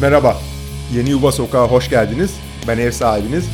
Merhaba, Yeni Yuva Sokağa hoş geldiniz. Ben ev sahibiniz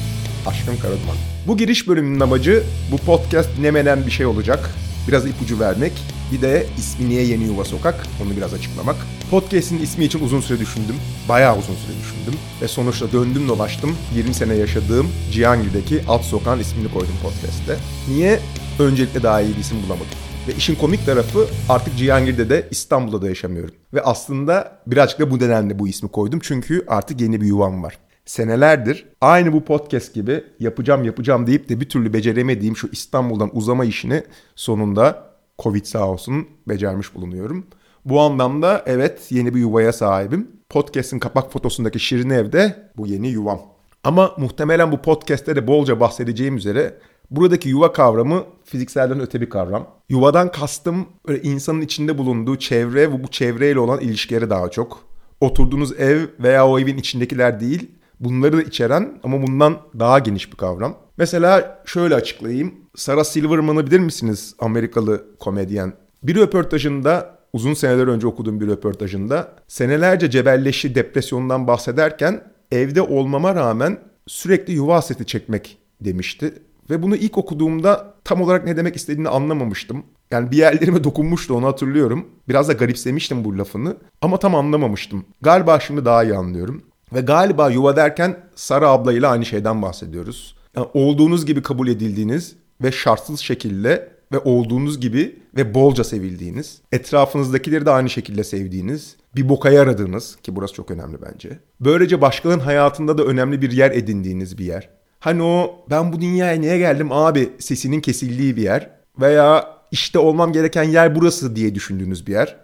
Aşkın Karaduman. Bu giriş bölümünün amacı bu podcast dinlemenen bir şey olacak. Biraz ipucu vermek. Bir de ismi niye Yeni Yuva Sokak onu biraz açıklamak. Podcast'in ismi için uzun süre düşündüm. Bayağı uzun süre düşündüm. Ve sonuçta döndüm dolaştım. 20 sene yaşadığım Cihangir'deki Alt Sokağın ismini koydum podcast'te. Niye? Öncelikle daha iyi bir isim bulamadım. Ve işin komik tarafı artık Cihangir'de de İstanbul'da da yaşamıyorum. Ve aslında birazcık da bu nedenle bu ismi koydum. Çünkü artık yeni bir yuvam var. Senelerdir aynı bu podcast gibi yapacağım yapacağım deyip de bir türlü beceremediğim şu İstanbul'dan uzama işini sonunda Covid sağ olsun becermiş bulunuyorum. Bu anlamda evet yeni bir yuvaya sahibim. Podcast'in kapak fotosundaki şirin evde bu yeni yuvam. Ama muhtemelen bu podcast'te de bolca bahsedeceğim üzere buradaki yuva kavramı fizikselden öte bir kavram. Yuvadan kastım insanın içinde bulunduğu çevre ve bu çevreyle olan ilişkileri daha çok. Oturduğunuz ev veya o evin içindekiler değil, bunları da içeren ama bundan daha geniş bir kavram. Mesela şöyle açıklayayım. Sarah Silverman'ı bilir misiniz? Amerikalı komedyen. Bir röportajında uzun seneler önce okuduğum bir röportajında senelerce cebelleşi depresyondan bahsederken evde olmama rağmen sürekli yuva hasreti çekmek demişti. Ve bunu ilk okuduğumda tam olarak ne demek istediğini anlamamıştım. Yani bir yerlerime dokunmuştu onu hatırlıyorum. Biraz da garipsemiştim bu lafını ama tam anlamamıştım. Galiba şimdi daha iyi anlıyorum. Ve galiba yuva derken Sara ablayla aynı şeyden bahsediyoruz. Yani olduğunuz gibi kabul edildiğiniz ve şartsız şekilde ve olduğunuz gibi ve bolca sevildiğiniz, etrafınızdakileri de aynı şekilde sevdiğiniz, bir boka yaradığınız ki burası çok önemli bence. Böylece başkalarının hayatında da önemli bir yer edindiğiniz bir yer. Hani o ben bu dünyaya niye geldim abi sesinin kesildiği bir yer veya işte olmam gereken yer burası diye düşündüğünüz bir yer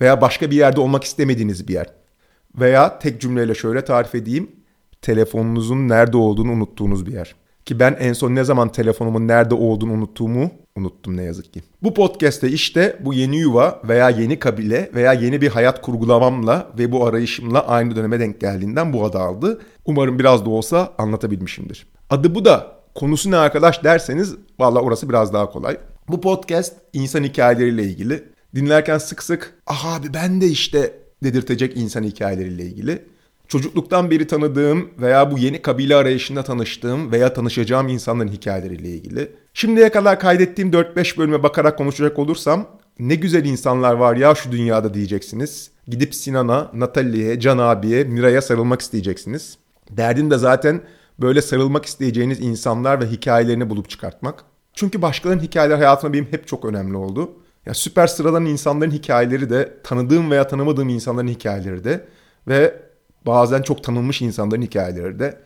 veya başka bir yerde olmak istemediğiniz bir yer. Veya tek cümleyle şöyle tarif edeyim. Telefonunuzun nerede olduğunu unuttuğunuz bir yer. Ki ben en son ne zaman telefonumun nerede olduğunu unuttuğumu unuttum ne yazık ki. Bu podcast'te işte bu yeni yuva veya yeni kabile veya yeni bir hayat kurgulamamla ve bu arayışımla aynı döneme denk geldiğinden bu adı aldı. Umarım biraz da olsa anlatabilmişimdir. Adı bu da konusu ne arkadaş derseniz valla orası biraz daha kolay. Bu podcast insan hikayeleriyle ilgili. Dinlerken sık sık ah abi ben de işte dedirtecek insan hikayeleriyle ilgili. Çocukluktan beri tanıdığım veya bu yeni kabile arayışında tanıştığım veya tanışacağım insanların hikayeleriyle ilgili. Şimdiye kadar kaydettiğim 4-5 bölüme bakarak konuşacak olursam ne güzel insanlar var ya şu dünyada diyeceksiniz. Gidip Sinan'a, Natalie'ye, Can abiye, Miray'a sarılmak isteyeceksiniz. Derdim de zaten böyle sarılmak isteyeceğiniz insanlar ve hikayelerini bulup çıkartmak. Çünkü başkalarının hikayeler hayatıma benim hep çok önemli oldu. Ya süper sıradan insanların hikayeleri de, tanıdığım veya tanımadığım insanların hikayeleri de ve bazen çok tanınmış insanların hikayeleri de.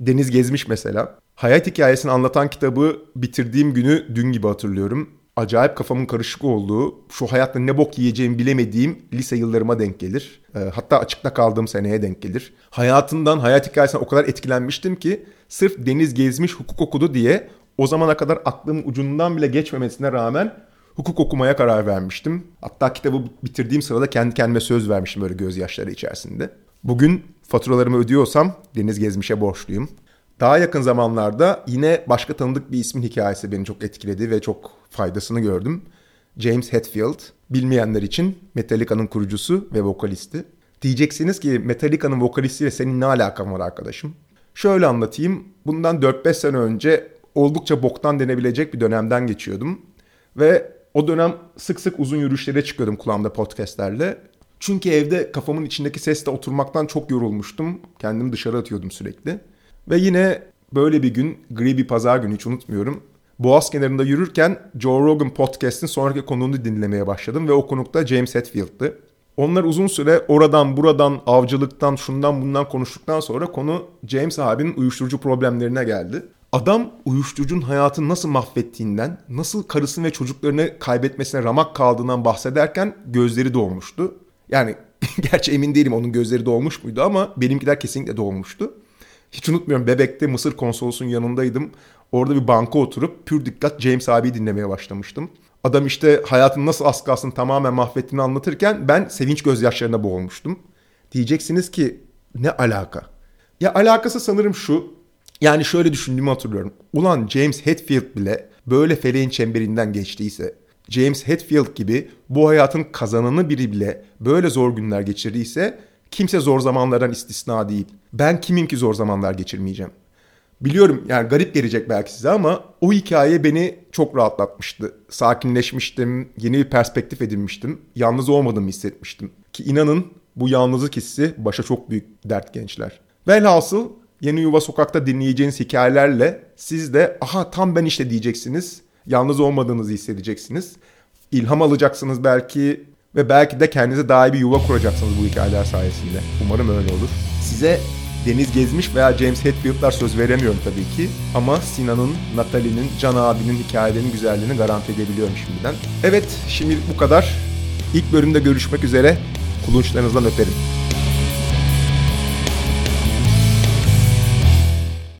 Deniz Gezmiş mesela. Hayat hikayesini anlatan kitabı bitirdiğim günü dün gibi hatırlıyorum. Acayip kafamın karışık olduğu, şu hayatta ne bok yiyeceğimi bilemediğim lise yıllarıma denk gelir. E, hatta açıkta kaldığım seneye denk gelir. Hayatından, hayat hikayesinden o kadar etkilenmiştim ki sırf Deniz Gezmiş hukuk okudu diye o zamana kadar aklımın ucundan bile geçmemesine rağmen hukuk okumaya karar vermiştim. Hatta kitabı bitirdiğim sırada kendi kendime söz vermiştim böyle gözyaşları içerisinde. Bugün faturalarımı ödüyorsam Deniz Gezmiş'e borçluyum. Daha yakın zamanlarda yine başka tanıdık bir ismin hikayesi beni çok etkiledi ve çok faydasını gördüm. James Hetfield, bilmeyenler için Metallica'nın kurucusu ve vokalisti. Diyeceksiniz ki Metallica'nın vokalistiyle senin ne alakan var arkadaşım? Şöyle anlatayım. Bundan 4-5 sene önce oldukça boktan denebilecek bir dönemden geçiyordum. Ve o dönem sık sık uzun yürüyüşlere çıkıyordum kulağımda podcastlerle. Çünkü evde kafamın içindeki sesle oturmaktan çok yorulmuştum. Kendimi dışarı atıyordum sürekli. Ve yine böyle bir gün, gri bir pazar günü hiç unutmuyorum. Boğaz kenarında yürürken Joe Rogan podcast'in sonraki konuğunu dinlemeye başladım ve o konukta James Hetfield'dı. Onlar uzun süre oradan buradan avcılıktan şundan bundan konuştuktan sonra konu James abinin uyuşturucu problemlerine geldi. Adam uyuşturucunun hayatını nasıl mahvettiğinden, nasıl karısını ve çocuklarını kaybetmesine ramak kaldığından bahsederken gözleri dolmuştu. Yani gerçi emin değilim onun gözleri dolmuş muydu ama benimkiler kesinlikle dolmuştu. Hiç unutmuyorum Bebek'te Mısır konsolosun yanındaydım. Orada bir banka oturup pür dikkat James abi dinlemeye başlamıştım. Adam işte hayatın nasıl az kalsın tamamen mahvettiğini anlatırken ben sevinç gözyaşlarına boğulmuştum. Diyeceksiniz ki ne alaka? Ya alakası sanırım şu. Yani şöyle düşündüğümü hatırlıyorum. Ulan James Hetfield bile böyle feleğin çemberinden geçtiyse, James Hetfield gibi bu hayatın kazananı biri bile böyle zor günler geçirdiyse Kimse zor zamanlardan istisna değil. Ben kimim ki zor zamanlar geçirmeyeceğim? Biliyorum yani garip gelecek belki size ama o hikaye beni çok rahatlatmıştı. Sakinleşmiştim, yeni bir perspektif edinmiştim. Yalnız olmadığımı hissetmiştim. Ki inanın bu yalnızlık hissi başa çok büyük dert gençler. Velhasıl Yeni Yuva Sokak'ta dinleyeceğiniz hikayelerle siz de aha tam ben işte diyeceksiniz. Yalnız olmadığınızı hissedeceksiniz. İlham alacaksınız belki ve belki de kendinize daha iyi bir yuva kuracaksınız bu hikayeler sayesinde. Umarım öyle olur. Size Deniz Gezmiş veya James Hetfield'lar söz veremiyorum tabii ki. Ama Sinan'ın, Natalie'nin, Can abinin hikayelerinin güzelliğini garanti edebiliyorum şimdiden. Evet, şimdi bu kadar. İlk bölümde görüşmek üzere. Kulunçlarınızdan öperim.